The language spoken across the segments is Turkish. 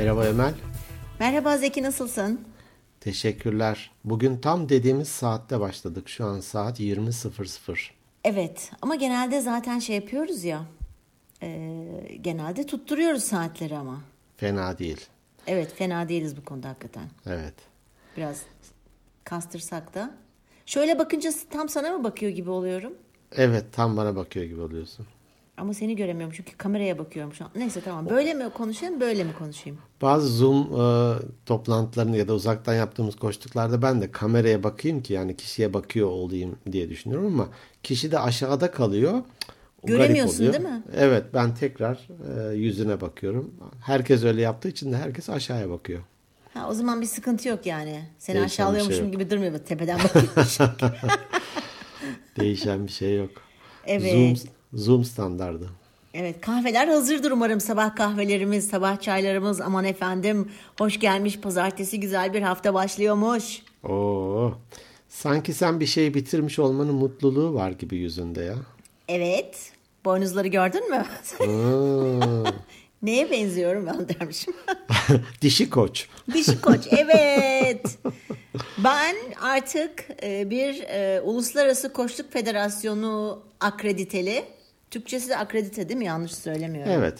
Merhaba Emel. Merhaba Zeki nasılsın? Teşekkürler. Bugün tam dediğimiz saatte başladık. Şu an saat 20.00. Evet ama genelde zaten şey yapıyoruz ya. e, genelde tutturuyoruz saatleri ama. Fena değil. Evet fena değiliz bu konuda hakikaten. Evet. Biraz kastırsak da. Şöyle bakınca tam sana mı bakıyor gibi oluyorum? Evet tam bana bakıyor gibi oluyorsun. Ama seni göremiyorum çünkü kameraya bakıyorum şu an. Neyse tamam böyle mi konuşayım böyle mi konuşayım? Bazı Zoom e, toplantılarını ya da uzaktan yaptığımız koştuklarda ben de kameraya bakayım ki yani kişiye bakıyor olayım diye düşünüyorum ama kişi de aşağıda kalıyor. O Göremiyorsun değil mi? Evet ben tekrar e, yüzüne bakıyorum. Herkes öyle yaptığı için de herkes aşağıya bakıyor. Ha, o zaman bir sıkıntı yok yani. Seni Değişen bir aşağılıyormuşum şey yok. gibi durmuyor. Tepeden bakıyormuşum. Değişen bir şey yok. Evet. Zoom, Zoom standardı. Evet kahveler hazırdır umarım sabah kahvelerimiz, sabah çaylarımız aman efendim hoş gelmiş pazartesi güzel bir hafta başlıyormuş. Oo. Sanki sen bir şey bitirmiş olmanın mutluluğu var gibi yüzünde ya. Evet boynuzları gördün mü? Neye benziyorum ben dermişim. Dişi koç. Dişi koç evet. Ben artık e, bir e, Uluslararası Koçluk Federasyonu akrediteli. Türkçesi de akredite değil mi? Yanlış söylemiyorum. Evet.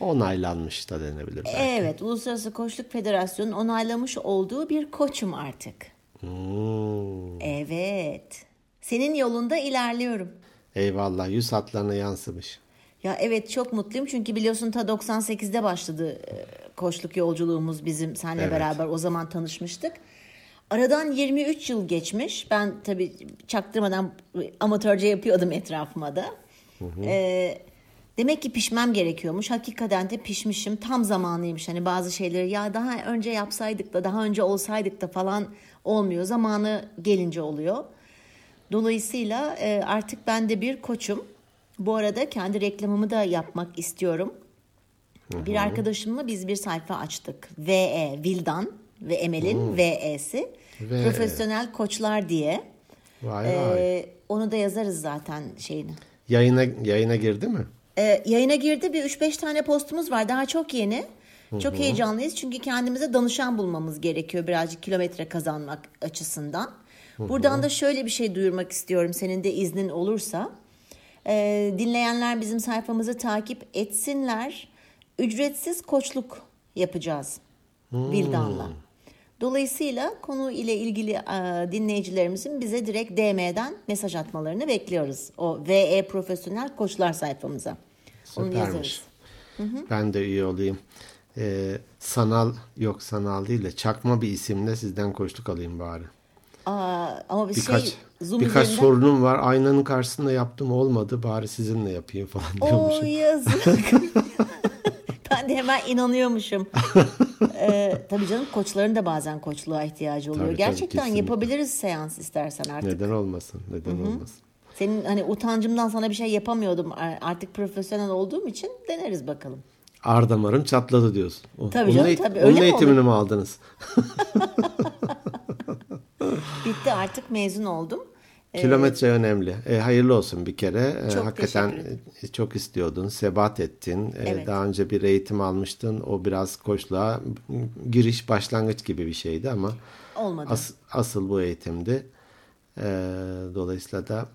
Onaylanmış da denebilir. belki. Evet, Uluslararası Koçluk Federasyonu'nun onaylamış olduğu bir koçum artık. Hmm. Evet. Senin yolunda ilerliyorum. Eyvallah. Yüz hatlarına yansımış. Ya evet çok mutluyum çünkü biliyorsun ta 98'de başladı e, koçluk yolculuğumuz bizim seninle Evet. beraber o zaman tanışmıştık. Aradan 23 yıl geçmiş. Ben tabii çaktırmadan amatörce yapıyordum etrafıma da. Ee, demek ki pişmem gerekiyormuş. Hakikaten de pişmişim. Tam zamanıymış. Hani bazı şeyleri ya daha önce yapsaydık da daha önce olsaydık da falan olmuyor. Zamanı gelince oluyor. Dolayısıyla e, artık ben de bir koçum. Bu arada kendi reklamımı da yapmak istiyorum. Bir arkadaşımla biz bir sayfa açtık. VE, Vildan ve Emel'in VE'si. VE. Profesyonel koçlar diye. Vay vay. Ee, onu da yazarız zaten şeyini. Yayına, yayına girdi mi? Ee, yayına girdi bir 3-5 tane postumuz var. Daha çok yeni. Çok heyecanlıyız çünkü kendimize danışan bulmamız gerekiyor birazcık kilometre kazanmak açısından. Buradan da şöyle bir şey duyurmak istiyorum senin de iznin olursa. Ee, dinleyenler bizim sayfamızı takip etsinler. Ücretsiz koçluk yapacağız Vildan'la. Dolayısıyla konu ile ilgili e, dinleyicilerimizin bize direkt DM'den mesaj atmalarını bekliyoruz. O VE Profesyonel Koçlar sayfamıza. Onu Süpermiş. Ben de üye olayım. Ee, sanal yok sanal değil de çakma bir isimle sizden koştuk alayım bari. Aa, ama bir Birkaç şey Zoom birkaç üzerinden... sorunum var. Aynanın karşısında yaptım olmadı. Bari sizinle yapayım falan Oo diyormuşum. yazık. ben de hemen inanıyormuşum. ee, tabii canım koçların da bazen koçluğa ihtiyacı oluyor. Tabii, tabii, Gerçekten kesinlikle. yapabiliriz seans istersen artık. Neden olmasın? Neden olmasın? Senin hani utancımdan sana bir şey yapamıyordum. Artık profesyonel olduğum için deneriz bakalım. Ar damarım çatladı diyorsun. O- Tabii onun canım, eğit- tabii. Onun Öyle mi eğitimini mi aldınız? Bitti artık mezun oldum. Kilometre önemli. E, hayırlı olsun bir kere. E, Çok hakikaten e, çok istiyordun, sebat ettin. E, Evet. Daha önce bir eğitim almıştın. O biraz koçluğa giriş, başlangıç gibi bir şeydi ama Olmadı. as- asıl bu eğitimdi. E, dolayısıyla da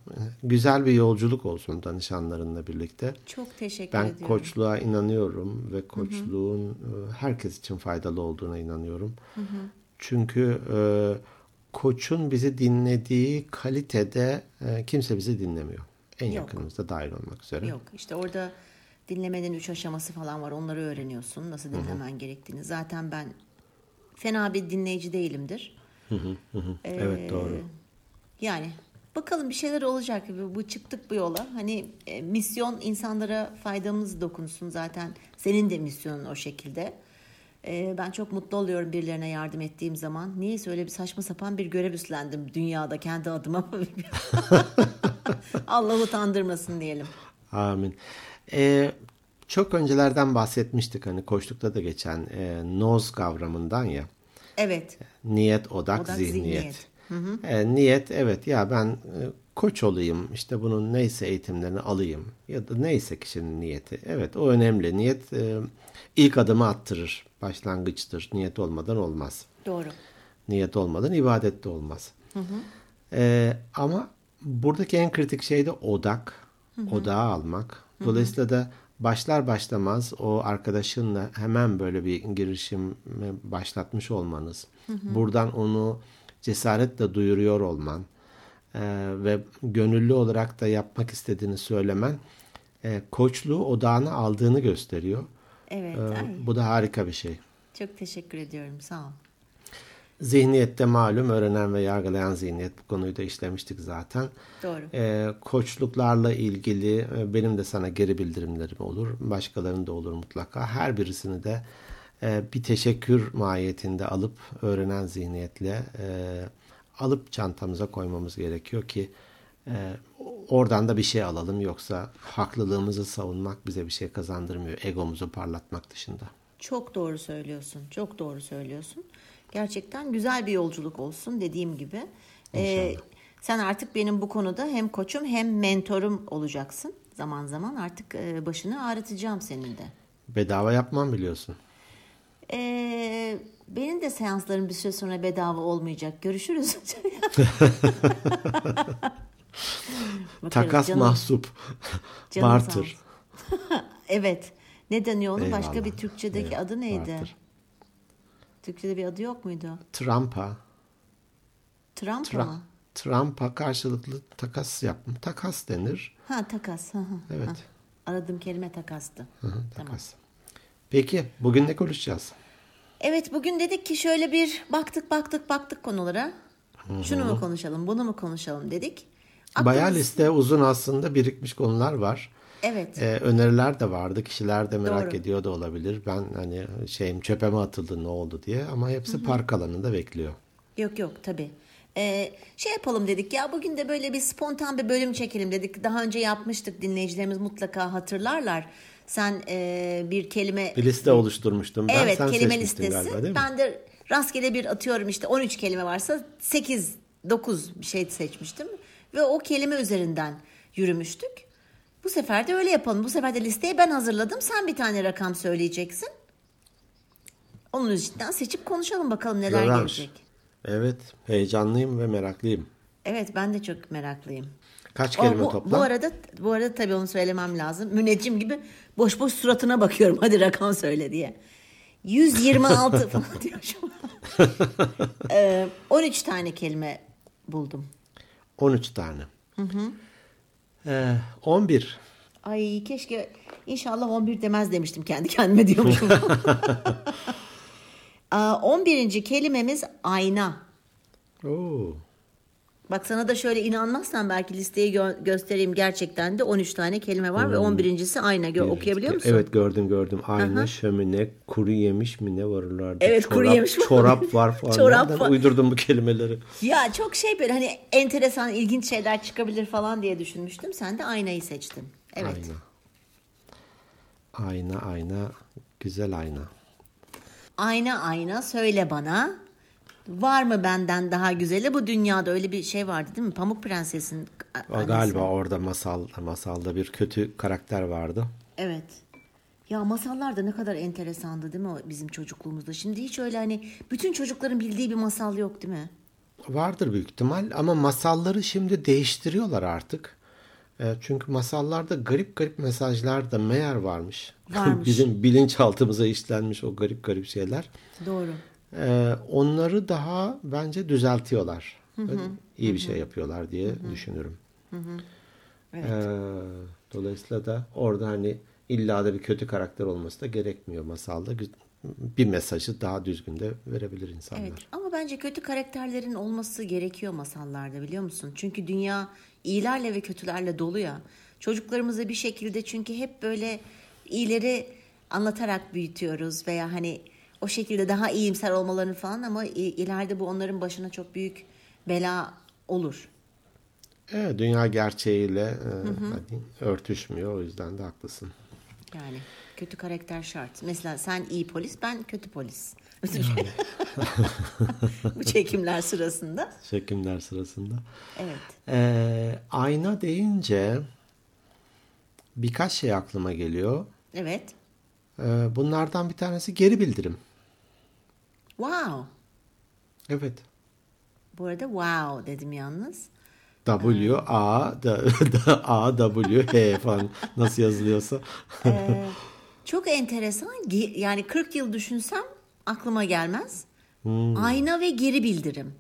güzel bir yolculuk olsun danışanlarınla birlikte. Çok teşekkür Ben ediyorum. koçluğa inanıyorum ve koçluğun e, herkes için faydalı olduğuna inanıyorum. Çünkü e, koçun bizi dinlediği kalitede e, kimse bizi dinlemiyor. En Yok. yakınımızda dahil olmak üzere. Yok işte orada dinlemenin üç aşaması falan var. Onları öğreniyorsun. Nasıl dinlemen gerektiğini. Zaten ben fena bir dinleyici değilimdir. Evet doğru. Yani bakalım bir şeyler olacak. Bu çıktık bu yola. Hani e, misyon insanlara faydamız dokunsun zaten. Senin de misyonun o şekilde. E, ben çok mutlu oluyorum birilerine yardım ettiğim zaman. Niyeyse öyle bir saçma sapan bir görev üstlendim dünyada kendi adıma. Allah utandırmasın diyelim. Amin. E, çok öncelerden bahsetmiştik hani koçlukta da geçen e, noz kavramından ya. Evet. Niyet, odak, Odak, zihniyet. zihniyet. E, niyet evet ya ben e, koç olayım işte bunun neyse eğitimlerini alayım ya da neyse kişinin niyeti. Evet o önemli. Niyet e, ilk adımı attırır. Başlangıçtır. Niyet olmadan olmaz. Doğru. Niyet olmadan ibadet de olmaz. Ee, ama buradaki en kritik şey de odak. Odağı almak. Dolayısıyla da başlar başlamaz o arkadaşınla hemen böyle bir girişim başlatmış olmanız. Buradan onu cesaretle duyuruyor olman e, ve gönüllü olarak da yapmak istediğini söylemen e, koçluğu odağına aldığını gösteriyor. Evet. Ee, ay, bu da harika bir şey. çok teşekkür ediyorum. Sağ ol. Zihniyette malum öğrenen ve yargılayan zihniyet bu konuyu da işlemiştik zaten. Doğru. Ee, koçluklarla ilgili e, benim de sana geri bildirimlerim olur. Başkalarının da olur mutlaka. Her birisini de e, bir teşekkür mahiyetinde alıp öğrenen zihniyetle e, alıp çantamıza koymamız gerekiyor ki e, oradan da bir şey alalım. Yoksa haklılığımızı savunmak bize bir şey kazandırmıyor. Egomuzu parlatmak dışında. Çok doğru söylüyorsun. Çok doğru söylüyorsun. Gerçekten güzel bir yolculuk olsun dediğim gibi. Ee, sen artık benim bu konuda hem koçum hem mentorum olacaksın. Zaman zaman artık e, başını ağrıtacağım senin de. Bedava yapmam biliyorsun. Ee, benim de seanslarım bir süre sonra bedava olmayacak. Görüşürüz. Bakarız, Takas canım- mahsup. canım olsun. evet. Ne deniyor onun? Başka Eyvallah. bir Türkçedeki Evet, adı neydi? barter. Türkçede bir adı yok muydu? Trump'a. Trump Tra- mı? Trump'a karşılıklı takas yapma. Takas denir. Ha takas. Evet. Ha, Aradığım kelime takastı. Hı hı, takas. Peki bugün ne konuşacağız? Evet bugün dedik ki şöyle bir baktık baktık baktık konulara. Şunu mu konuşalım, bunu mu konuşalım dedik. Bayağı Aklımız- liste uzun aslında birikmiş konular var. Evet. Ee, öneriler de vardı. Kişiler de merak Doğru. ediyor da olabilir. Ben hani şeyim çöpe mi atıldı ne oldu diye. Ama hepsi park alanında bekliyor. Yok yok tabii. Ee, şey yapalım dedik ya bugün de böyle bir spontan bir bölüm çekelim dedik. Daha önce yapmıştık dinleyicilerimiz mutlaka hatırlarlar. Sen e, bir kelime Bir liste oluşturmuştum ben. evet Sen kelime listesi. galiba değil mi? ben de rastgele bir atıyorum işte 13 kelime varsa 8 9 bir şey seçmiştim ve o kelime üzerinden yürümüştük. Bu sefer de öyle yapalım. Bu sefer de listeyi ben hazırladım. Sen bir tane rakam söyleyeceksin. Onun üzerinden seçip konuşalım bakalım neler Rövanş. gelecek. Evet. Heyecanlıyım ve meraklıyım. Evet ben de çok meraklıyım. Kaç O, kelime bu, toplam? bu arada bu arada tabii onu söylemem lazım. Müneccim gibi boş boş suratına bakıyorum. Hadi rakam söyle diye. 126 falan diyor şu an. Ee, 13 tane kelime buldum. 13 tane. Ee, 11. Ay keşke inşallah 11 demez demiştim kendi kendime diyormuşum. Aa, 11. kelimemiz ayna. Oo. Bak sana da şöyle inanmazsan belki listeyi gö- göstereyim gerçekten de 13 tane kelime var ve 11.si ayna. Gö- okuyabiliyor musun? Evet gördüm gördüm. Ayna, Aha. şömine, kuru yemiş mi ne var oralarda? Evet, çorap, kuru yemiş var. Çorap var falan. Çorap Nereden var. uydurdum bu kelimeleri? Ya çok şey böyle hani enteresan ilginç şeyler çıkabilir falan diye düşünmüştüm. Sen de aynayı seçtin. Evet. Ayna. Ayna ayna. Güzel ayna. Ayna ayna söyle bana. Var mı benden daha güzeli? Bu dünyada öyle bir şey vardı değil mi? Pamuk Prenses'in annesi. galiba orada masal masalda bir kötü karakter vardı. Evet. Ya masallar da ne kadar enteresandı değil mi o bizim çocukluğumuzda? Şimdi hiç öyle hani bütün çocukların bildiği bir masal yok değil mi? Vardır büyük ihtimal ama masalları şimdi değiştiriyorlar artık. E, çünkü masallarda garip garip mesajlar da meğer varmış. Varmış. Bizim bilinçaltımıza işlenmiş o garip garip şeyler. Doğru. E, onları daha bence düzeltiyorlar. İyi bir şey yapıyorlar diye düşünürüm. Evet. E, dolayısıyla da orada hani illa da bir kötü karakter olması da gerekmiyor masalda. Bir mesajı daha düzgün de verebilir insanlar. Evet ama bence kötü karakterlerin olması gerekiyor masallarda biliyor musun? Çünkü dünya iyilerle ve kötülerle dolu ya. Çocuklarımıza bir şekilde çünkü hep böyle iyileri anlatarak büyütüyoruz veya hani o şekilde daha iyimser olmalarını falan ama ileride bu onların başına çok büyük bela olur. Evet, dünya gerçeğiyle e, hani örtüşmüyor. O yüzden de haklısın. Yani kötü karakter şart. Mesela sen iyi polis, ben kötü polis. bu çekimler sırasında. Çekimler sırasında. Evet. E, ayna deyince birkaç şey aklıma geliyor. Evet. E, bunlardan bir tanesi geri bildirim. Wow. Evet. Bu arada wow dedim yalnız. W A da, da A W H falan nasıl yazılıyorsa. Ee, çok enteresan. Yani 40 yıl düşünsem aklıma gelmez. Ayna ve geri bildirim.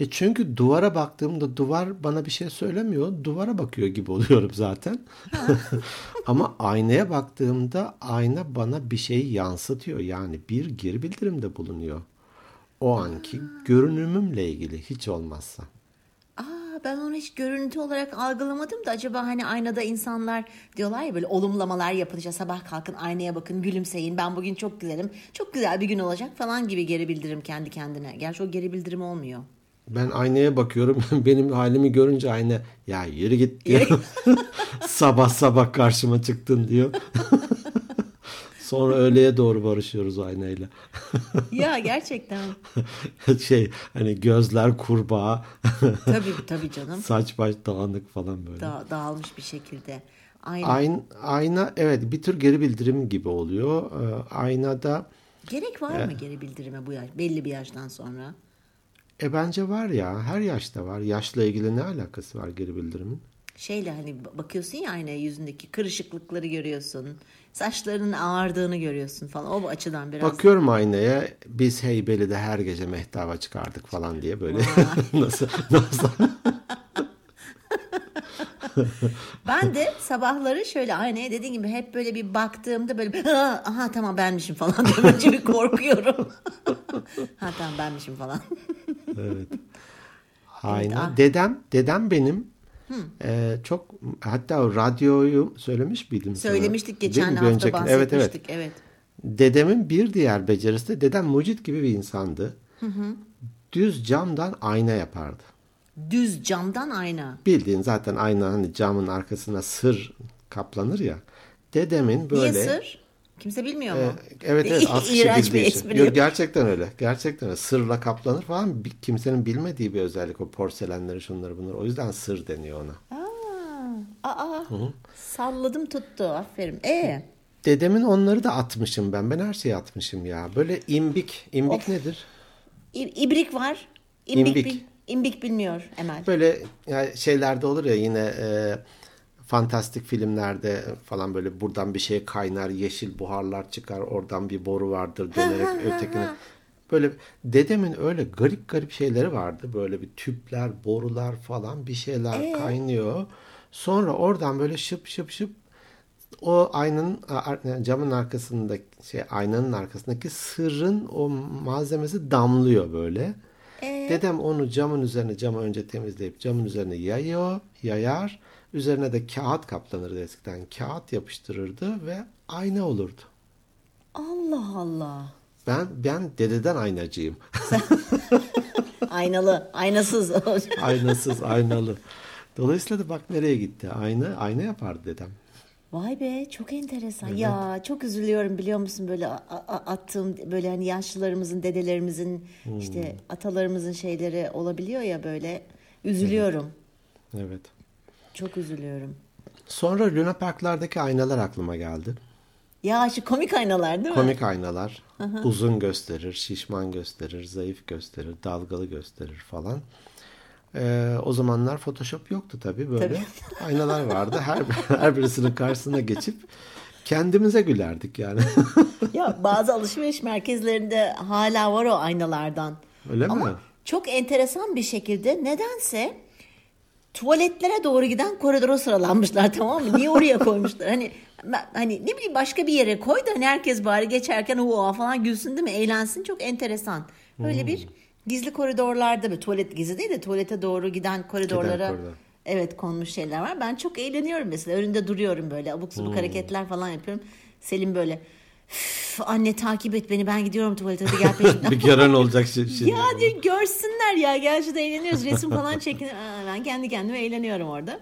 E çünkü duvara baktığımda duvar bana bir şey söylemiyor. Duvara bakıyor gibi oluyorum zaten. Ama aynaya baktığımda ayna bana bir şey yansıtıyor. Yani bir geri bildirimde bulunuyor. O anki görünümümle ilgili hiç olmazsa. Aa, ben onu hiç görüntü olarak algılamadım da acaba hani aynada insanlar diyorlar ya böyle olumlamalar yapınca sabah kalkın aynaya bakın gülümseyin ben bugün çok güzelim çok güzel bir gün olacak falan gibi geri bildirim kendi kendine. Gerçi o geri bildirim olmuyor. Ben aynaya bakıyorum. Benim halimi görünce ayna ya yürü git diyor. sabah sabah karşıma çıktın diyor. Sonra öğleye doğru barışıyoruz aynayla. ya gerçekten. şey hani gözler kurbağa, tabii tabii canım. saç baş dağınık falan böyle. Da- dağılmış bir şekilde. Ayna. Ayna, ayna evet bir tür geri bildirim gibi oluyor. Ee, aynada Gerek var mı geri bildirime bu yaş belli bir yaştan sonra? E bence var ya her yaşta var. Yaşla ilgili ne alakası var geri bildirimin? Şeyle hani bakıyorsun ya aynaya yüzündeki kırışıklıkları görüyorsun. Saçlarının ağardığını görüyorsun falan. O açıdan biraz. Bakıyorum aynaya biz Heybeli'de her gece mehtaba çıkardık falan diye böyle nasıl nasıl Ben de sabahları şöyle aynaya dediğin gibi hep böyle bir baktığımda böyle "Aa, aha tamam benmişim falan diye bir korkuyorum. ha tamam benmişim falan. evet. Ayna. ah. Dedem dedem benim e, çok hatta o radyoyu söylemiş miydim sana? Söylemiştik Değil geçen hafta önceki- bahsetmiştik. Evet evet. evet. Dedemin bir diğer becerisi de dedem mucit gibi bir insandı. Düz camdan ayna yapardı. Düz camdan ayna. Bildiğin zaten ayna hani camın arkasına sır kaplanır ya. Dedemin böyle Niye sır? Kimse bilmiyor mu? Ee, evet evet az kişi bildiği için. Yok, gerçekten öyle. Gerçekten öyle. Sırla kaplanır falan. Kimsenin bilmediği bir özellik o porselenleri şunları bunları. O yüzden sır deniyor ona. Aa, aa, salladım tuttu aferin. E Dedemin onları da atmışım ben. Ben her şeyi atmışım ya. Böyle imbik. İmbik nedir? İ- ibrik var. İmbik, İmbik. İmbik bilmiyor Emel. Böyle yani şeylerde olur ya yine e, fantastik filmlerde falan böyle buradan bir şey kaynar, yeşil buharlar çıkar, oradan bir boru vardır dönerek ötekine. Böyle dedemin öyle garip garip şeyleri vardı. Böyle bir tüpler, borular falan bir şeyler kaynıyor. Sonra oradan böyle şıp şıp şıp o aynanın camın arkasındaki şey aynanın arkasındaki sırrın o malzemesi damlıyor böyle. Dedem onu camın üzerine camı önce temizleyip camın üzerine yayıyor, yayar. Üzerine de kağıt kaplanırdı eskiden. Kağıt yapıştırırdı ve ayna olurdu. Allah Allah. Ben ben dededen aynacıyım. Aynalı, aynasız. Aynasız, aynalı. Dolayısıyla da bak nereye gitti. Ayna ayna yapardı dedem. Vay be çok enteresan. Ya çok üzülüyorum biliyor musun böyle attığım böyle hani yaşlılarımızın, dedelerimizin işte atalarımızın şeyleri olabiliyor ya böyle. Üzülüyorum. Evet. Çok üzülüyorum. Sonra Luna Parklardaki aynalar aklıma geldi. Ya şu komik aynalar değil mi? Komik aynalar. Uzun gösterir, şişman gösterir, zayıf gösterir, dalgalı gösterir falan. Ee, o zamanlar Photoshop yoktu tabii böyle. Aynalar vardı. Her her birisinin karşısına geçip kendimize gülerdik yani. Ya bazı alışveriş merkezlerinde hala var o aynalardan. Öyle Ama mi? çok enteresan bir şekilde nedense tuvaletlere doğru giden koridora sıralanmışlar tamam mı? Niye oraya koymuşlar? Hani ben- hani ne bileyim başka bir yere koy da hani herkes bari geçerken o falan gülsün değil mi? Eğlensin çok enteresan. Böyle Hmm. bir gizli koridorlarda bir tuvalet gizli değil de tuvalete doğru giden koridorlara koridor. evet konmuş şeyler var. Ben çok eğleniyorum mesela. Önünde duruyorum böyle abuk Hmm. subuk hareketler falan yapıyorum. Selim böyle "Üf, anne takip et beni ben gidiyorum tuvalete hadi gel peşimden. bir gören olacak şi- şimdi. Ya diyor görsünler ya gel şurada eğleniyoruz resim falan çekin. Aa, ben kendi kendime eğleniyorum orada.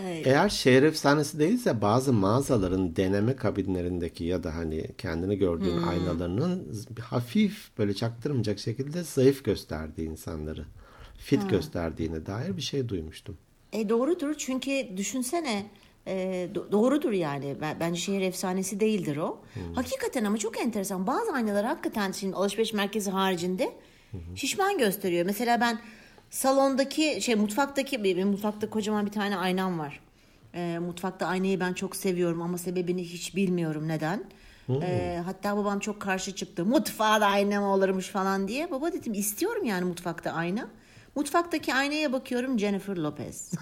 Eğer şehir efsanesi değilse bazı mağazaların deneme kabinlerindeki ya da hani kendini gördüğün Hmm. aynalarının hafif böyle çaktırmayacak şekilde zayıf gösterdiği insanları fit gösterdiğine dair bir şey duymuştum. E doğrudur çünkü düşünsene E, do- doğrudur yani. Ben, bence şehir efsanesi değildir o. Hakikaten ama çok enteresan. Bazı aynalar hakikaten şimdi alışveriş merkezi haricinde şişman gösteriyor. Mesela ben salondaki şey mutfaktaki benim mutfakta kocaman bir tane aynam var. E, mutfakta aynayı ben çok seviyorum ama sebebini hiç bilmiyorum neden. E, hatta babam çok karşı çıktı. Mutfağa da ayna mı olurmuş falan diye. Baba dedim istiyorum yani mutfakta ayna. Mutfaktaki aynaya bakıyorum Jennifer Lopez.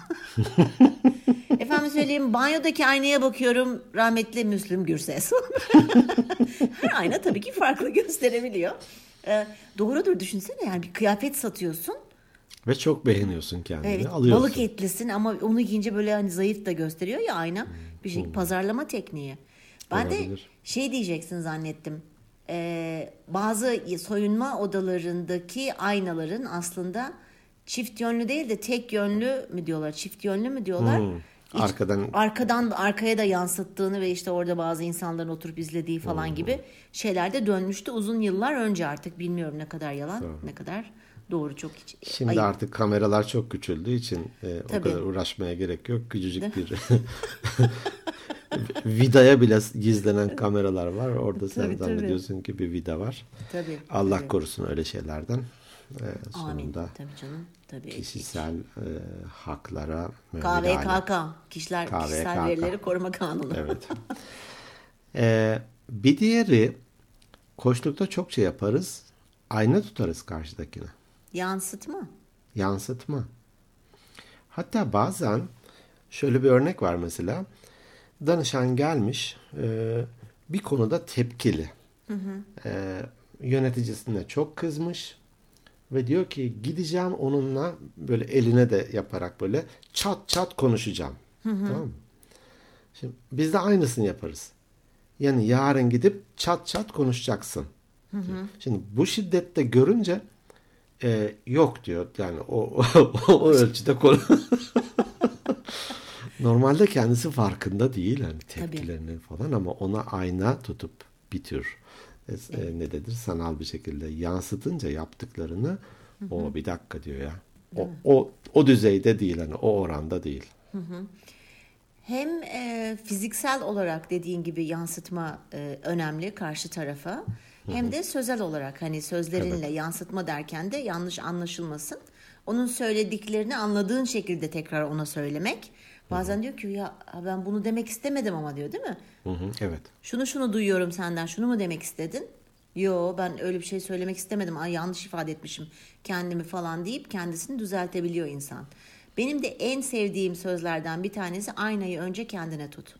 Efendim söyleyeyim banyodaki aynaya bakıyorum rahmetli Müslüm Gürses. Her ayna tabii ki farklı gösterebiliyor. Ee, doğrudur düşünsene yani bir kıyafet satıyorsun. Ve çok beğeniyorsun kendini. Evet, alıyorsun. balık etlisin ama onu giyince böyle hani zayıf da gösteriyor ya ayna. Bir şey pazarlama tekniği. Ben de Olabilir. şey diyeceksin zannettim. Ee, bazı soyunma odalarındaki aynaların aslında çift yönlü değil de tek yönlü mü diyorlar, çift yönlü mü diyorlar. İç- Arkadan- arkadan arkaya da yansıttığını ve işte orada bazı insanların oturup izlediği falan gibi şeyler de dönmüştü uzun yıllar önce artık bilmiyorum ne kadar yalan, ne kadar doğru çok hiç. Şimdi ayıp. artık kameralar çok küçüldüğü için e, o kadar uğraşmaya gerek yok. Küçücük bir vidaya bile gizlenen kameralar var. Orada sen Tabii, tabii. zannediyorsun ki bir vida var. Tabii. Allah tabii. korusun öyle şeylerden. E, Amin. sonunda Tabii canım. Tabii. kişisel e, haklara KVKK, kişiler KVKK. kişisel verileri koruma kanunu. Evet. E, bir diğeri koçlukta çokça yaparız. Ayna tutarız karşıdakine. Yansıtma. yansıtma. Hatta bazen şöyle bir örnek var mesela. Danışan gelmiş e, bir konuda tepkili. E, yöneticisine çok kızmış ve diyor ki gideceğim onunla böyle eline de yaparak böyle çat çat konuşacağım. Tamam mı? Şimdi biz de aynısını yaparız. Yani yarın gidip çat çat konuşacaksın. Şimdi bu şiddette görünce e, yok diyor. Yani o o, o ölçüde konu. Normalde kendisi farkında değil hani tepkilerinin falan ama ona ayna tutup bir tür e, e, ne dedir sanal bir şekilde yansıtınca yaptıklarını o bir dakika diyor ya. O, o o düzeyde değil hani o oranda değil. Hem e, fiziksel olarak dediğin gibi yansıtma e, önemli karşı tarafa. Hem de sözel olarak hani sözlerinle yansıtma derken de yanlış anlaşılmasın. Onun söylediklerini anladığın şekilde tekrar ona söylemek. Bazen diyor ki ya ben bunu demek istemedim ama diyor değil mi? Hı hı, evet. Şunu şunu duyuyorum senden. Şunu mu demek istedin? Yo ben öyle bir şey söylemek istemedim. Ay yanlış ifade etmişim kendimi falan deyip kendisini düzeltebiliyor insan. Benim de en sevdiğim sözlerden bir tanesi aynayı önce kendine tut.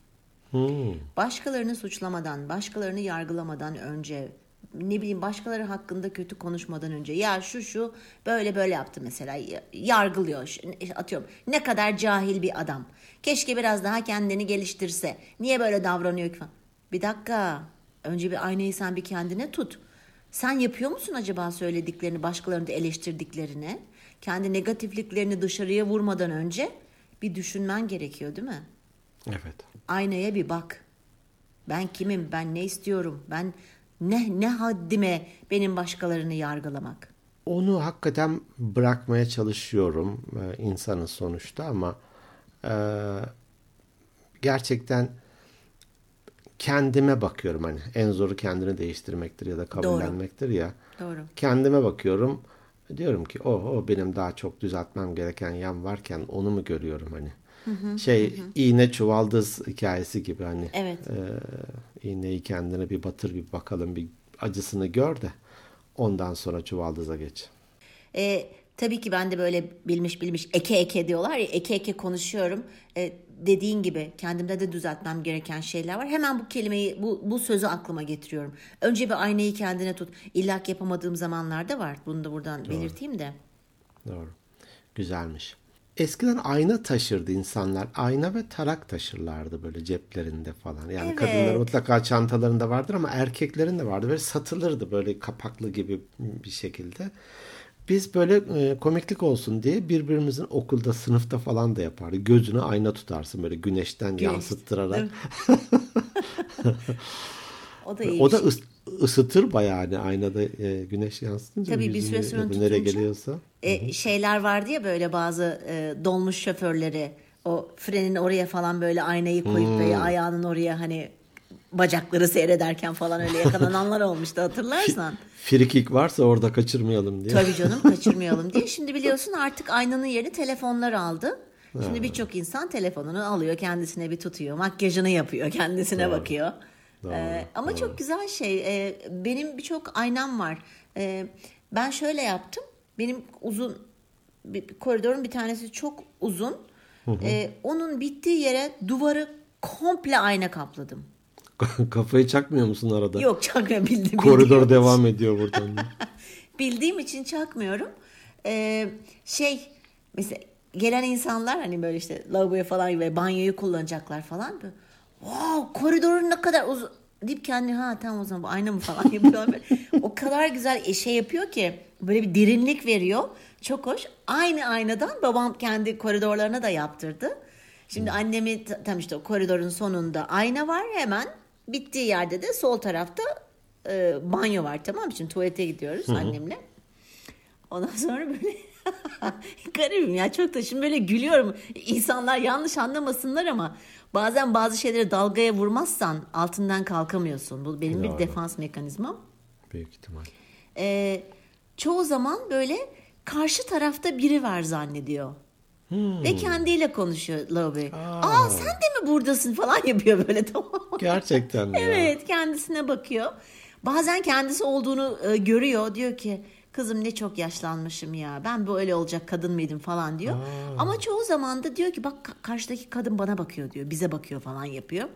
Hmm. Başkalarını suçlamadan, başkalarını yargılamadan önce, ne bileyim başkaları hakkında kötü konuşmadan önce ya şu şu böyle böyle yaptı mesela yargılıyor atıyorum ne kadar cahil bir adam keşke biraz daha kendini geliştirse niye böyle davranıyor ki falan. bir dakika önce bir aynayı sen bir kendine tut sen yapıyor musun acaba söylediklerini başkalarını da eleştirdiklerini kendi negatifliklerini dışarıya vurmadan önce bir düşünmen gerekiyor değil mi? Evet. aynaya bir bak. Ben kimim? Ben ne istiyorum? Ben ne ne haddime benim başkalarını yargılamak? Onu hakikaten bırakmaya çalışıyorum. Ee, insanız sonuçta ama e, gerçekten kendime bakıyorum hani en zoru kendini değiştirmektir ya da kabullenmektir ya. Doğru. Kendime bakıyorum. Diyorum ki o o benim daha çok düzeltmem gereken yan varken onu mu görüyorum hani. şey iğne çuvaldız hikayesi gibi hani. Evet. e, iğneyi kendine bir batır bir bakalım bir acısını gör de ondan sonra çuvaldıza geç. E, tabii ki ben de böyle bilmiş bilmiş eke eke diyorlar ya eke eke konuşuyorum. E, dediğin gibi kendimde de düzeltmem gereken şeyler var. Hemen bu kelimeyi bu, bu sözü aklıma getiriyorum. Önce bir aynayı kendine tut. İlla ki yapamadığım zamanlarda var. Bunu da buradan belirteyim de. Doğru. Güzelmiş. Eskiden ayna taşırdı insanlar. Ayna ve tarak taşırlardı böyle ceplerinde falan. Yani Evet. kadınların mutlaka çantalarında vardır ama erkeklerin de vardı. Böyle satılırdı böyle kapaklı gibi bir şekilde. Biz böyle e, komiklik olsun diye birbirimizin okulda, sınıfta falan da yapardı. Gözünü ayna tutarsın böyle güneşten Güneş. yansıttırarak. O da iyi. O da ıs- ısıtır bayağı hani aynada e, güneş yansıtınca. Tabii bir süre sonra da nereye tutunca- geliyorsa. E, şeyler vardı ya böyle bazı e, dolmuş şoförleri O frenin oraya falan böyle aynayı koyup hmm. böyle ayağının oraya hani bacakları seyrederken falan öyle yakalananlar olmuştu hatırlarsan. Frikik varsa orada kaçırmayalım diye. Tabii canım kaçırmayalım diye. Şimdi biliyorsun artık aynanın yerini telefonlar aldı. Şimdi birçok insan telefonunu alıyor, kendisine bir tutuyor, makyajını yapıyor, kendisine Doğru. bakıyor. Doğru, ee, ama doğru. çok güzel şey. Ee, benim birçok aynam var. Ee, ben şöyle yaptım. Benim uzun bir, koridorun bir tanesi çok uzun. Hı hı. Ee, onun bittiği yere duvarı komple ayna kapladım. Kafayı çakmıyor musun arada? Yok çakmıyorum bildim. Koridor bildiğim devam için. ediyor buradan. bildiğim için çakmıyorum. Ee, şey mesela gelen insanlar hani böyle işte lavaboya falan ve banyoyu kullanacaklar falan. Böyle, wow koridorun ne kadar uzun deyip kendi ha tamam o zaman bu ayna mı falan yapıyor. o kadar güzel şey yapıyor ki böyle bir derinlik veriyor. Çok hoş. Aynı aynadan babam kendi koridorlarına da yaptırdı. Şimdi hmm. annemi tam işte o koridorun sonunda ayna var hemen bittiği yerde de sol tarafta e, banyo var tamam? Şimdi tuvalete gidiyoruz Hı-hı. annemle. Ondan sonra böyle garibim ya çok da şimdi böyle gülüyorum. İnsanlar yanlış anlamasınlar ama bazen bazı şeyleri dalgaya vurmazsan altından kalkamıyorsun. Bu benim Doğru. bir defans mekanizmam. Büyük ihtimal. Ee, çoğu zaman böyle karşı tarafta biri var zannediyor. Hmm. Ve kendiyle konuşuyor Lobby. Aa. Aa sen de mi buradasın falan yapıyor böyle tamam Gerçekten mi? evet kendisine bakıyor. Bazen kendisi olduğunu e, görüyor. Diyor ki kızım ne çok yaşlanmışım ya. Ben böyle olacak kadın mıydım falan diyor. Aa. Ama çoğu zaman da diyor ki bak karşıdaki kadın bana bakıyor diyor. Bize bakıyor falan yapıyor.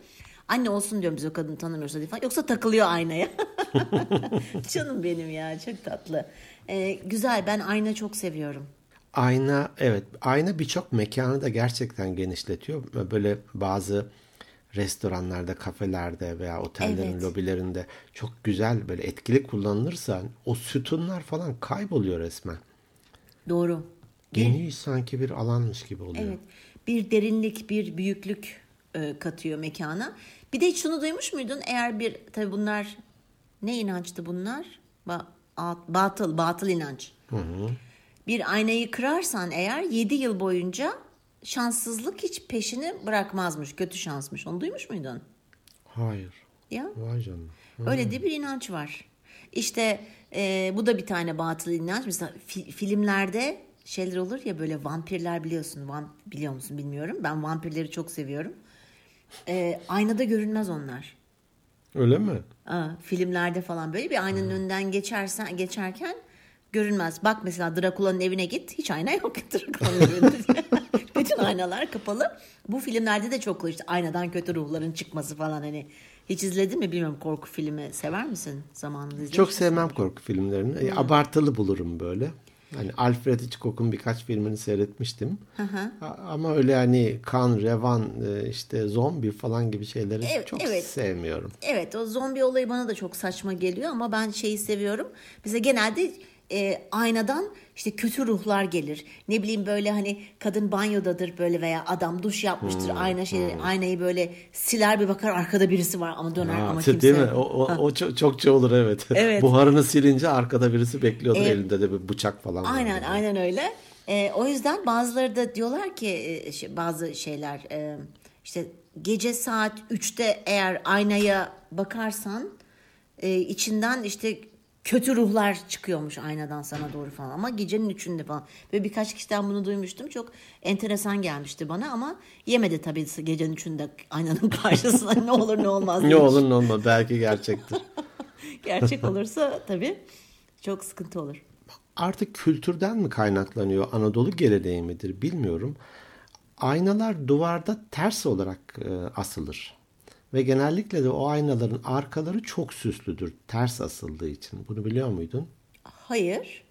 Anne olsun diyorum biz o kadını tanımıyorsa diye falan. Yoksa takılıyor aynaya. Canım benim ya çok tatlı. Ee, güzel ben ayna çok seviyorum. Ayna evet ayna birçok mekanı da gerçekten genişletiyor. Böyle bazı restoranlarda, kafelerde veya otellerin evet. lobilerinde çok güzel böyle etkili kullanılırsa o sütunlar falan kayboluyor resmen. Doğru. Geniş sanki bir alanmış gibi oluyor. Evet. Bir derinlik, bir büyüklük e, katıyor mekana. Bir de hiç şunu duymuş muydun? Eğer bir tabi bunlar ne inançtı bunlar? Ba batıl, batıl inanç. Hı hı. Bir aynayı kırarsan eğer 7 yıl boyunca şanssızlık hiç peşini bırakmazmış. Kötü şansmış. Onu duymuş muydun? Hayır. Ya. Vay canına. Öyle de bir inanç var. İşte e, bu da bir tane batıl inanç. Mesela fi, filmlerde şeyler olur ya böyle vampirler biliyorsun. Vamp, biliyor musun bilmiyorum. Ben vampirleri çok seviyorum. E, aynada görünmez onlar. Öyle mi? Aa, filmlerde falan böyle bir aynanın hmm. önünden geçersen geçerken görünmez. Bak mesela Drakula'nın evine git. Hiç ayna yok Drakula'nın evinde. Bütün aynalar kapalı. Bu filmlerde de çok işte aynadan kötü ruhların çıkması falan hani. Hiç izledin mi bilmiyorum korku filmi sever misin zamanında izlemiş Çok sevmem korku filmlerini. Hmm. Abartılı bulurum böyle. Hani Alfred Hitchcock'un birkaç filmini seyretmiştim. Hı hı. Ama öyle hani kan, revan, e, işte zombi falan gibi şeyleri evet, çok evet. sevmiyorum. Evet o zombi olayı bana da çok saçma geliyor ama ben şeyi seviyorum. Bize genelde e, aynadan işte kötü ruhlar gelir. Ne bileyim böyle hani kadın banyodadır böyle veya adam duş yapmıştır. Hmm, ayna şey hmm. aynayı böyle siler bir bakar arkada birisi var ama döner ha, ama kimse. Değil mi? O, o, o çok, çokça olur evet. evet. Buharını silince arkada birisi bekliyordur evet. elinde de bir bıçak falan. Aynen var. aynen öyle. E, o yüzden bazıları da diyorlar ki e, şey, bazı şeyler e, işte gece saat 3'te eğer aynaya bakarsan e, içinden işte kötü ruhlar çıkıyormuş aynadan sana doğru falan ama gecenin üçünde falan. Ve birkaç kişiden bunu duymuştum. Çok enteresan gelmişti bana ama yemedi tabii gecenin üçünde aynanın karşısına ne olur ne olmaz. ne olur ne olmaz belki gerçektir. Gerçek olursa tabii çok sıkıntı olur. Artık kültürden mi kaynaklanıyor Anadolu geleneği midir bilmiyorum. Aynalar duvarda ters olarak e, asılır. Ve genellikle de o aynaların arkaları çok süslüdür ters asıldığı için. Bunu biliyor muydun? Hayır.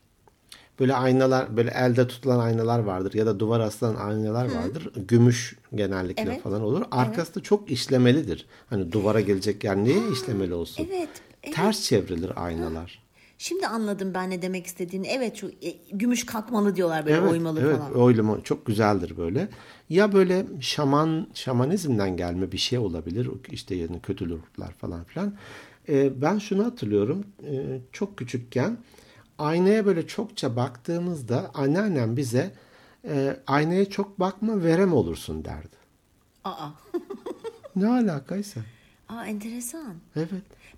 Böyle aynalar, böyle elde tutulan aynalar vardır ya da duvar asılan aynalar Hı. vardır. Gümüş genellikle evet. falan olur. Arkası evet. da çok işlemelidir. Hani duvara gelecek yer niye işlemeli olsun? Evet, evet. Ters çevrilir aynalar. Şimdi anladım ben ne demek istediğini. Evet şu e, gümüş kalkmalı diyorlar böyle evet, oymalı evet, falan. Evet oylama çok güzeldir böyle. Ya böyle şaman şamanizmden gelme bir şey olabilir. İşte yani kötülükler falan filan. Ee, ben şunu hatırlıyorum. Ee, çok küçükken aynaya böyle çokça baktığımızda anneannem bize e, aynaya çok bakma verem olursun derdi. Aa. Ne alakaysa. Aa enteresan. Evet.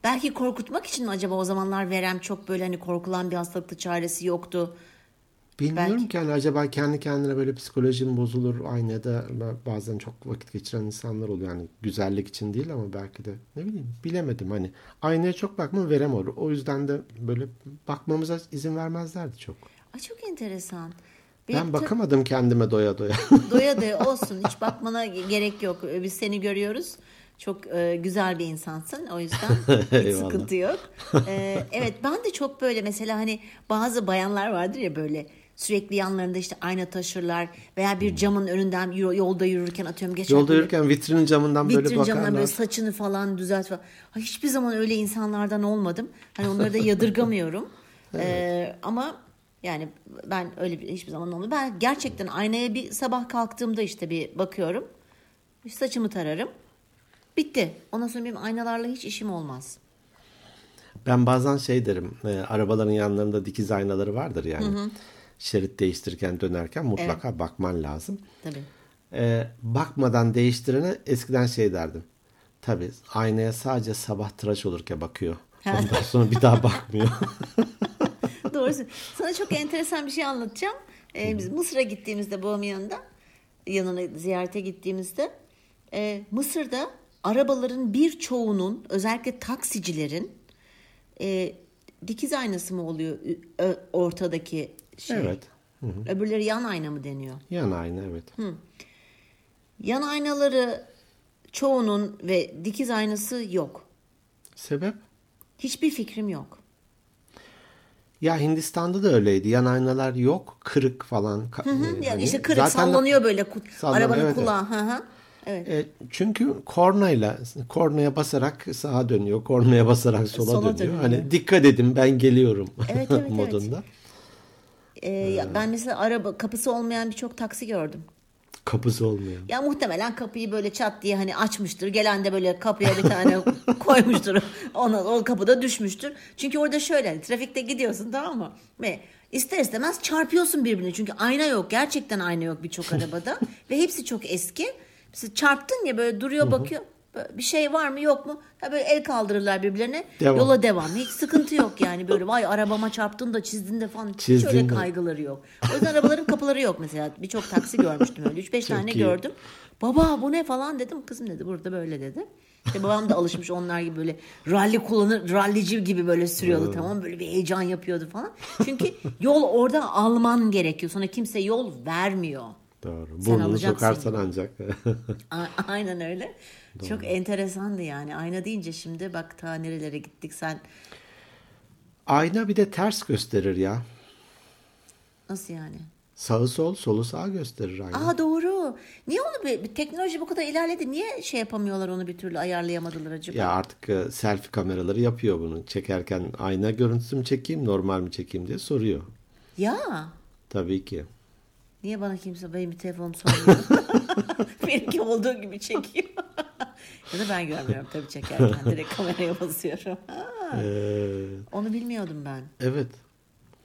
Belki korkutmak için mi acaba o zamanlar verem çok böyle hani korkulan bir hastalıktı çaresi yoktu. Bilmiyorum Belki. ki hani acaba kendi kendine böyle psikolojim bozulur aynada bazen çok vakit geçiren insanlar oluyor. Yani güzellik için değil ama belki de ne bileyim bilemedim hani aynaya çok bakma verem olur. O yüzden de böyle bakmamıza izin vermezlerdi çok. Ay çok enteresan. Ben Benim bakamadım kendime doya doya. doya doya olsun hiç bakmana gerek yok. Biz seni görüyoruz. Çok e, güzel bir insansın. O yüzden hiç sıkıntı yok. E, evet ben de çok böyle mesela hani bazı bayanlar vardır ya böyle sürekli yanlarında işte ayna taşırlar veya bir camın önünden yol- yolda yürürken atıyorum geçerken Yolda yürürken vitrinin camından böyle vitrin bakarlar. camından böyle saçını falan düzelt falan. Hiçbir zaman öyle insanlardan olmadım. Hani onları da yadırgamıyorum. Ee, ama yani ben öyle bir, hiçbir zaman olmadı. Ben gerçekten aynaya bir sabah kalktığımda işte bir bakıyorum. Saçımı tararım. Bitti. Ondan sonra benim aynalarla hiç işim olmaz. Ben bazen şey derim. e, arabaların yanlarında dikiz aynaları vardır yani. Şerit değiştirirken dönerken mutlaka bakman lazım. Tabii. E, bakmadan değiştirene eskiden şey derdim. Tabii aynaya sadece sabah tıraş olurken bakıyor. Ondan sonra bir daha bakmıyor. Doğrusu. Sana çok enteresan bir şey anlatacağım. Ee, biz Mısır'a gittiğimizde babamın yanında yanına ziyarete gittiğimizde e, Mısır'da arabaların birçoğunun özellikle taksicilerin e, dikiz aynası mı oluyor Ö- ortadaki şey? evet. Öbürleri yan ayna mı deniyor? Yan ayna evet. Yan aynaları çoğunun ve dikiz aynası yok. Sebep? Hiçbir fikrim yok. Ya Hindistan'da da öyleydi. Yan aynalar yok. Kırık falan. Ka- Hı, e, yani hani işte kırık zaten- sallanıyor böyle Sallanıyor, arabanın evet, kulağı. Hı hı. Evet. E, çünkü kornayla kornaya basarak sağa dönüyor, kornaya basarak sola, Sola dönüyor. dönüyor. Hani dikkat edin ben geliyorum Evet, evet, evet. modunda. Ee, ya ben mesela araba kapısı olmayan birçok taksi gördüm. Kapısı olmuyor. Ya muhtemelen kapıyı böyle çat diye hani açmıştır. Gelen de böyle kapıya bir tane koymuştur. Ona o kapıda düşmüştür. Çünkü orada şöyle hani trafikte gidiyorsun tamam mı? Ve ister istemez çarpıyorsun birbirine. Çünkü ayna yok. Gerçekten ayna yok birçok arabada. Ve hepsi çok eski. Mesela çarptın ya böyle duruyor bakıyor. Böyle Bir şey var mı yok mu? Ha böyle el kaldırırlar birbirlerine. Devam. Yola devam. Hiç sıkıntı yok yani böyle vay arabama çarptın da çizdin de falan. Hiç Çizdin öyle de. kaygıları yok. O yüzden arabaların kapıları yok mesela. Birçok taksi görmüştüm öyle. 3-5 tane iyi. gördüm. Baba bu ne falan dedim. Kızım dedi burada böyle dedi. İşte babam da alışmış onlar gibi böyle ralli kullanır, rallici gibi böyle sürüyordu tamam böyle bir heyecan yapıyordu falan. Çünkü yol orada alman gerekiyor. Sana kimse yol vermiyor. Doğru. Sen Burnunu alacaksın. sokarsan ancak. A- Aynen öyle. Çok enteresandı yani. Ayna deyince şimdi bak ta nerelere gittik sen. Ayna bir de ters gösterir ya. Nasıl yani? Sağı sol, solu sağ gösterir ayna. Aa doğru. Niye onu bir, bir teknoloji bu kadar ilerledi? Niye şey yapamıyorlar onu bir türlü ayarlayamadılar acaba? Ya artık e, selfie kameraları yapıyor bunu. Çekerken ayna görüntüsü mü çekeyim, normal mi çekeyim diye soruyor. Ya. Tabii ki. Niye bana kimse benim bir telefonum sormuyor? Benimki olduğu gibi çekiyor. ya da ben görmüyorum tabii çekerken. Direkt kameraya basıyorum. Ee, onu bilmiyordum ben. evet.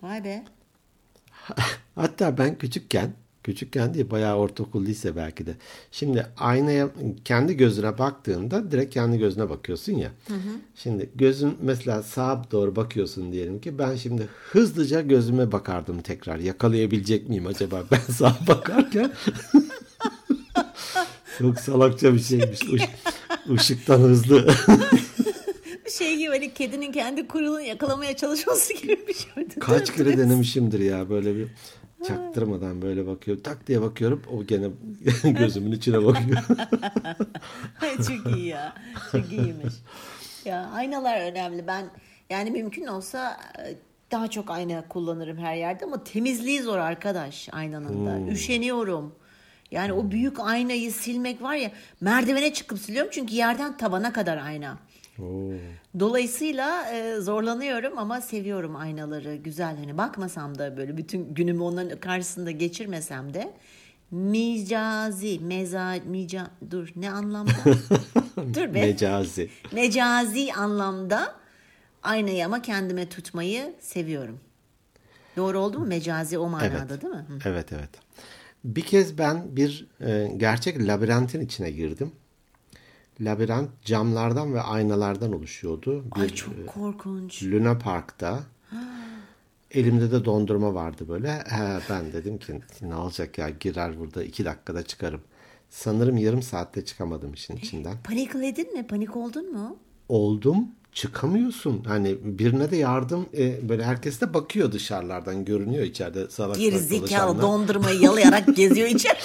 Vay be. Hatta ben küçükken, küçükken değil bayağı ortaokul lise belki de. Şimdi aynaya kendi gözüne baktığında direkt kendi gözüne bakıyorsun ya. Şimdi gözün mesela sağa doğru bakıyorsun diyelim ki ben şimdi hızlıca gözüme bakardım tekrar. Yakalayabilecek miyim acaba ben sağa bakarken? Çok salakça bir şeymiş. Iş- ışıktan hızlı. Bir şey gibi hani kedinin kendi kuyruğunu yakalamaya çalışması gibi bir şey. Kaç kere denemişimdir ya böyle bir çaktırmadan böyle bakıyor. Tak diye bakıyorum o gene gözümün içine bakıyor. Çok iyi ya. Çok iyiymiş. Ya aynalar önemli. Ben yani mümkün olsa e, daha çok ayna kullanırım her yerde ama temizliği zor arkadaş aynanın da. Üşeniyorum. Yani o büyük aynayı silmek var ya merdivene çıkıp siliyorum çünkü yerden tavana kadar ayna. Oo. Dolayısıyla e, zorlanıyorum ama seviyorum aynaları. Güzel hani bakmasam da böyle bütün günümü onların karşısında geçirmesem de micazi, meza, mica, dur ne anlamda? dur be. Mecazi. Mecazi anlamda aynayı ama kendime tutmayı seviyorum. Doğru oldu mu? Mecazi o manada Evet. değil mi? Hı. Evet evet. Bir kez ben bir e, gerçek labirentin içine girdim. Labirent camlardan ve aynalardan oluşuyordu. Bir, Ay çok korkunç. Luna Park'ta. Elimde de dondurma vardı böyle. He, ben dedim ki ne olacak ya girer burada iki dakikada çıkarım. Sanırım yarım saatte çıkamadım işin içinden. Panikledin mi? Panik oldun mu? Oldum çıkamıyorsun. Hani birine de yardım e, böyle herkes de bakıyor dışarılardan görünüyor içeride salak Geri salak zekalı dondurmayı yalayarak geziyor içeride.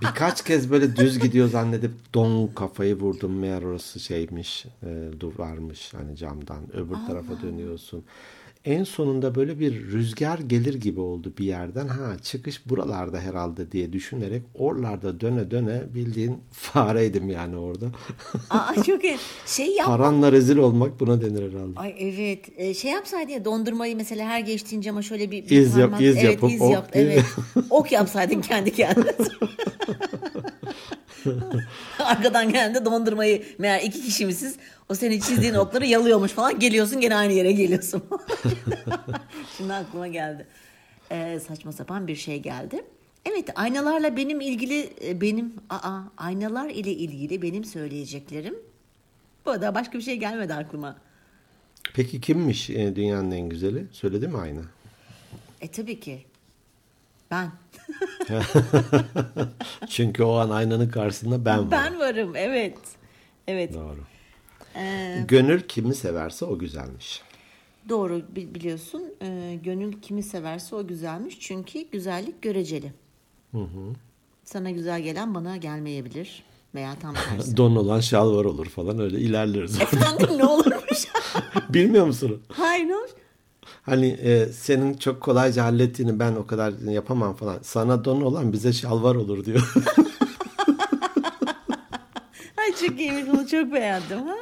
Birkaç kez böyle düz gidiyor zannedip don kafayı vurdum. Meğer orası şeymiş, e, duvarmış hani camdan. Öbür tarafa dönüyorsun. En sonunda böyle bir rüzgar gelir gibi oldu bir yerden. Ha çıkış buralarda herhalde diye düşünerek oralarda döne döne bildiğin fareydim yani orada. Aa çok iyi. Şey yap. Paranla rezil olmak buna denir herhalde. Ay evet. Ee, şey yapsaydı ya dondurmayı mesela her geçtiğin cama şöyle bir, bir İz yap, iz evet, yapıp iz ok yap. diye. Evet. Ok yapsaydın kendi kendine. Arkadan geldi dondurmayı meğer iki kişimisiz o senin çizdiğin okları yalıyormuş falan geliyorsun gene aynı yere geliyorsun. Şimdi aklıma geldi. Ee, saçma sapan bir şey geldi. Evet aynalarla benim ilgili e, benim aa aynalar ile ilgili benim söyleyeceklerim. Bu da başka bir şey gelmedi aklıma. Peki kimmiş e, dünyanın en güzeli? Söyledi mi aynı? E tabii ki. Ben. Çünkü o an aynanın karşısında ben varım. Ben varım evet. Evet. Doğru. Ee, Gönül kimi severse o güzelmiş. doğru bi- biliyorsun. Ee, gönül kimi severse o güzelmiş. Çünkü güzellik göreceli. Sana güzel gelen bana gelmeyebilir. Veya tam tersi. Don olan şal var olur falan öyle ilerleriz. Efendim ne olurmuş? Bilmiyor musun? Hayır ne olur? Hani e, senin çok kolayca hallettiğini ben o kadar yapamam falan. Sana don olan bize şalvar olur diyor. Ay çok iyiymiş bunu çok beğendim. Ha,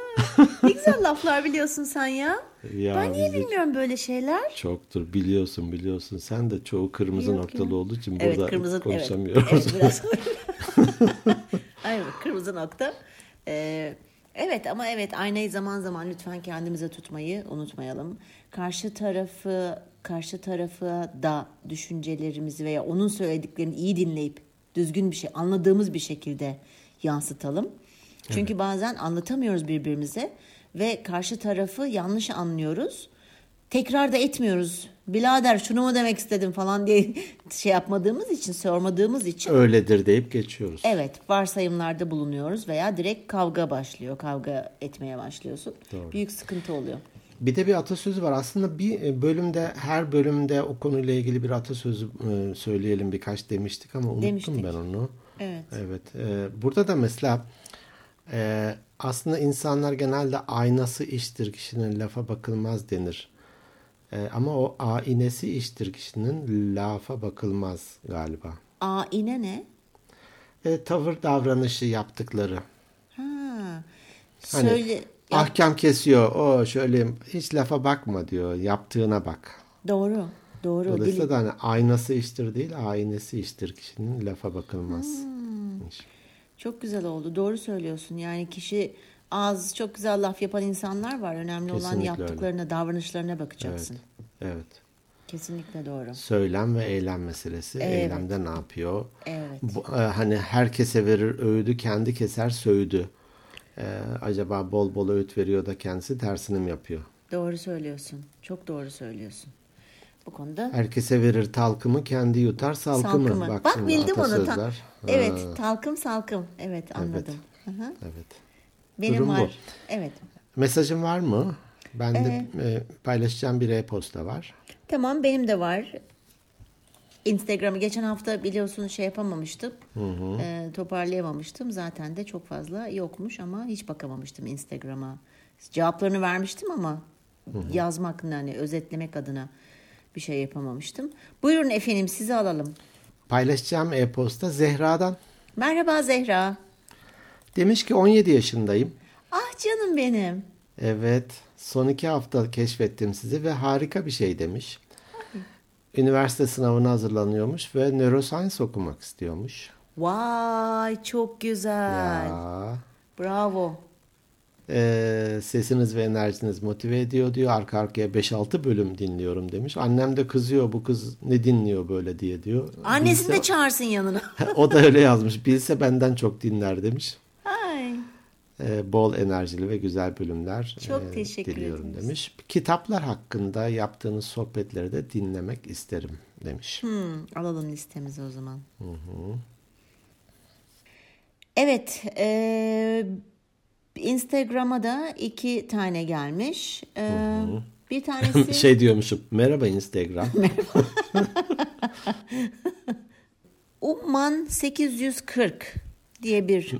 ne güzel laflar biliyorsun sen ya. Ya ben niye bilmiyorum böyle şeyler? Çoktur biliyorsun biliyorsun. Sen de çoğu kırmızı Yok noktalı ya. olduğu için Evet burada kırmızı konuşamıyoruz. Evet, evet biraz. Kırmızı nokta. Ee, evet ama evet aynayı zaman zaman lütfen kendimize tutmayı unutmayalım. Karşı tarafı karşı tarafı da düşüncelerimizi veya onun söylediklerini iyi dinleyip düzgün bir şey anladığımız bir şekilde yansıtalım. Çünkü bazen anlatamıyoruz birbirimize ve karşı tarafı yanlış anlıyoruz. Tekrar da etmiyoruz. Bilader şunu mu demek istedim falan diye şey yapmadığımız için, sormadığımız için Öyledir deyip geçiyoruz. evet varsayımlarda bulunuyoruz veya direkt kavga başlıyor. Kavga etmeye başlıyorsun. Büyük sıkıntı oluyor. Bir de bir atasözü var. Aslında bir e, bölümde her bölümde o konuyla ilgili bir atasözü e, söyleyelim birkaç demiştik ama unuttum Demiştik. ben onu. Evet. Evet. e, burada da mesela aslında insanlar genelde aynası iştir kişinin lafa bakılmaz denir. Ama o aynesi iştir kişinin lafa bakılmaz galiba. Aine ne? E, tavır davranışı yaptıkları. Ha. Hani Söyle. Ya, ahkam kesiyor. O şöyle hiç lafa bakma diyor. Yaptığına bak. doğru. Doğru. Dolayısıyla da hani aynası iştir değil, aynesi iştir kişinin lafa bakılmaz. Hmm. Çok güzel oldu. Doğru söylüyorsun. Yani kişi az çok güzel laf yapan insanlar var. Önemli olan Kesinlikle yaptıklarına, davranışlarına bakacaksın. Evet. Kesinlikle doğru. Söylem ve eylem meselesi. Evet. Eylemde ne yapıyor? Evet. Bu, e, hani herkese verir öğüdü, kendi keser söğüdü. E, acaba bol bol öğüt veriyor da kendisi tersini mi yapıyor? Doğru söylüyorsun. Çok doğru söylüyorsun. Bu konuda Herkese verir talkımı, kendi yutar salkımı. salkımı. Bak, şimdi bildim onu. Ta- evet, Ha, talkım salkım. Evet, anladım. Hı. evet. Benim Durum bu. var. Evet. Mesajın var mı? Ben de Ee, e, paylaşacağım bir e-posta var. Tamam benim de var. Instagram'ı geçen hafta biliyorsun şey yapamamıştım. Ee, toparlayamamıştım. Zaten de çok fazla yokmuş ama hiç bakamamıştım Instagram'a. Cevaplarını vermiştim ama yazmak yani özetlemek adına bir şey yapamamıştım. Buyurun efendim sizi alalım. Paylaşacağım e-posta Zehra'dan. Merhaba Zehra. Demiş ki 17 yaşındayım. Ah canım benim. Evet, son iki hafta keşfettim sizi ve harika bir şey demiş. Üniversite sınavına hazırlanıyormuş ve neuroscience okumak istiyormuş. Vay çok güzel. Ya, Bravo. Ee, sesiniz ve enerjiniz motive ediyor diyor. Arka arkaya 5-6 bölüm dinliyorum demiş. Annem de kızıyor bu kız ne dinliyor böyle diye diyor. Annesini Bilse... de çağırsın yanına. o da öyle yazmış. Bilse benden çok dinler demiş. Ee, bol enerjili ve güzel bölümler çok e, teşekkür diliyorum ederiz. demiş. Kitaplar hakkında yaptığınız sohbetleri de dinlemek isterim demiş. Hmm, alalım listemizi o zaman. Hı hı. Evet, e, Instagram'a da iki tane gelmiş. E, bir tanesi... şey diyormuşum, merhaba Instagram. merhaba. Umman 840 diye bir...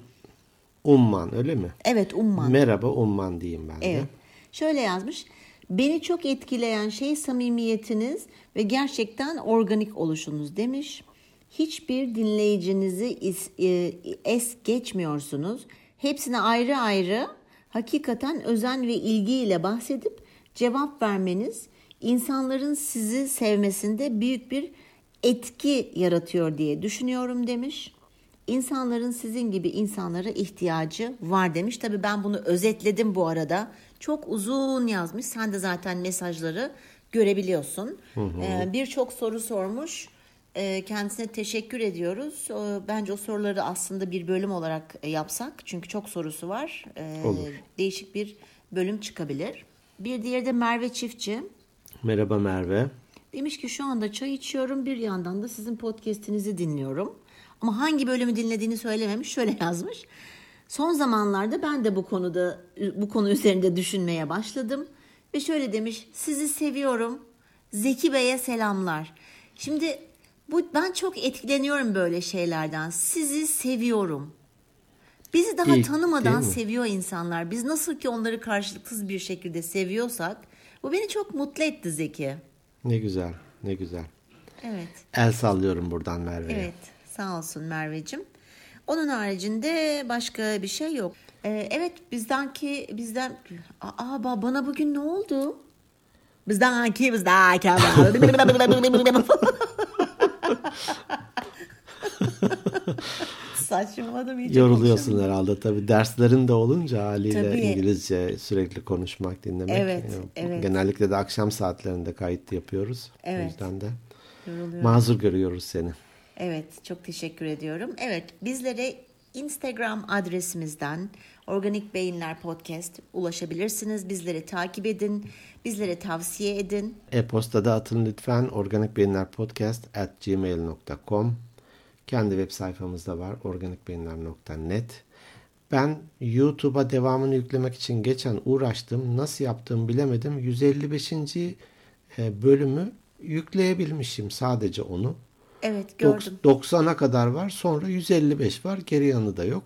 Umman öyle mi? Evet Umman. Merhaba Umman diyeyim ben de. Evet. Şöyle yazmış. Beni çok etkileyen şey samimiyetiniz ve gerçekten organik oluşunuz demiş. Hiçbir dinleyicinizi e, es geçmiyorsunuz. Hepsine ayrı ayrı hakikaten özen ve ilgiyle bahsedip cevap vermeniz insanların sizi sevmesinde büyük bir etki yaratıyor diye düşünüyorum demiş. İnsanların sizin gibi insanlara ihtiyacı var demiş. Tabii ben bunu özetledim bu arada. Çok uzun yazmış. Sen de zaten mesajları görebiliyorsun. Ee, Birçok soru sormuş. Ee, kendisine teşekkür ediyoruz. Bence o soruları aslında bir bölüm olarak e, yapsak. Çünkü çok sorusu var. Ee, Olur. Değişik bir bölüm çıkabilir. Bir diğeri de Merve Çiftçi. Merhaba Merve. Demiş ki şu anda çay içiyorum bir yandan da sizin podcast'inizi dinliyorum. Ama hangi bölümü dinlediğini söylememiş. Şöyle yazmış. Son zamanlarda ben de bu konuda bu konu üzerinde düşünmeye başladım ve şöyle demiş. Sizi seviyorum. Zeki Bey'e selamlar. Şimdi bu ben çok etkileniyorum böyle şeylerden. Sizi seviyorum. Bizi daha İlk, tanımadan seviyor insanlar. Biz nasıl ki onları karşılıksız bir şekilde seviyorsak bu beni çok mutlu etti Zeki. Ne güzel, ne güzel. Evet. El sallıyorum buradan Merve'ye. Evet, sağ olsun Merve'cim. Onun haricinde başka bir şey yok. Ee, evet bizden ki bizden aa bana bugün ne oldu? Bizden ki bizden ki Saçmaladım iyice. Yoruluyorsun konuşalım. herhalde tabii. Derslerin de olunca haliyle tabii. İngilizce sürekli konuşmak, dinlemek. Evet, yani evet. Genellikle de akşam saatlerinde kayıt yapıyoruz. Evet. O yüzden de mazur görüyoruz seni. Evet, çok teşekkür ediyorum. Evet, bizlere Instagram adresimizden Organik Beyinler Podcast ulaşabilirsiniz. Bizleri takip edin, bizlere tavsiye edin. E-postada atın lütfen organikbeyinlerpodcast at gmail.com Kendi web sayfamızda var organikbeyinler.net Ben YouTube'a devamını yüklemek için geçen uğraştım. Nasıl yaptığımı bilemedim. 155. E, bölümü yükleyebilmişim sadece onu. Evet gördüm. 90'a kadar var sonra 155 var geri yanı da yok.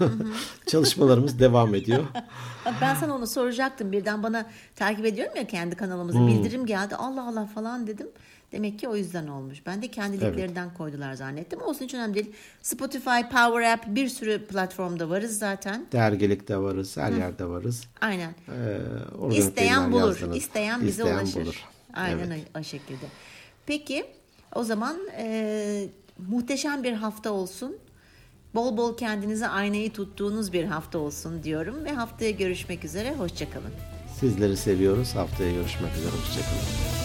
Çalışmalarımız devam ediyor. ben sana onu soracaktım birden bana takip ediyorum ya kendi kanalımızı hmm. bildirim geldi Allah Allah falan dedim. Demek ki o yüzden olmuş. Ben de kendiliklerinden evet. koydular zannettim. Olsun hiç önemli değil. Spotify, Power App bir sürü platformda varız zaten. Dergilikte varız, her Hı. yerde varız. Aynen. Ee, İsteyen bulur. Yazdınız. İsteyen bize İsteyen ulaşır. Bulur. Aynen evet. o, o şekilde. Peki o zaman e, muhteşem bir hafta olsun. Bol bol kendinize aynayı tuttuğunuz bir hafta olsun diyorum ve haftaya görüşmek üzere. Hoşçakalın. Sizleri seviyoruz. Haftaya görüşmek üzere. Hoşçakalın.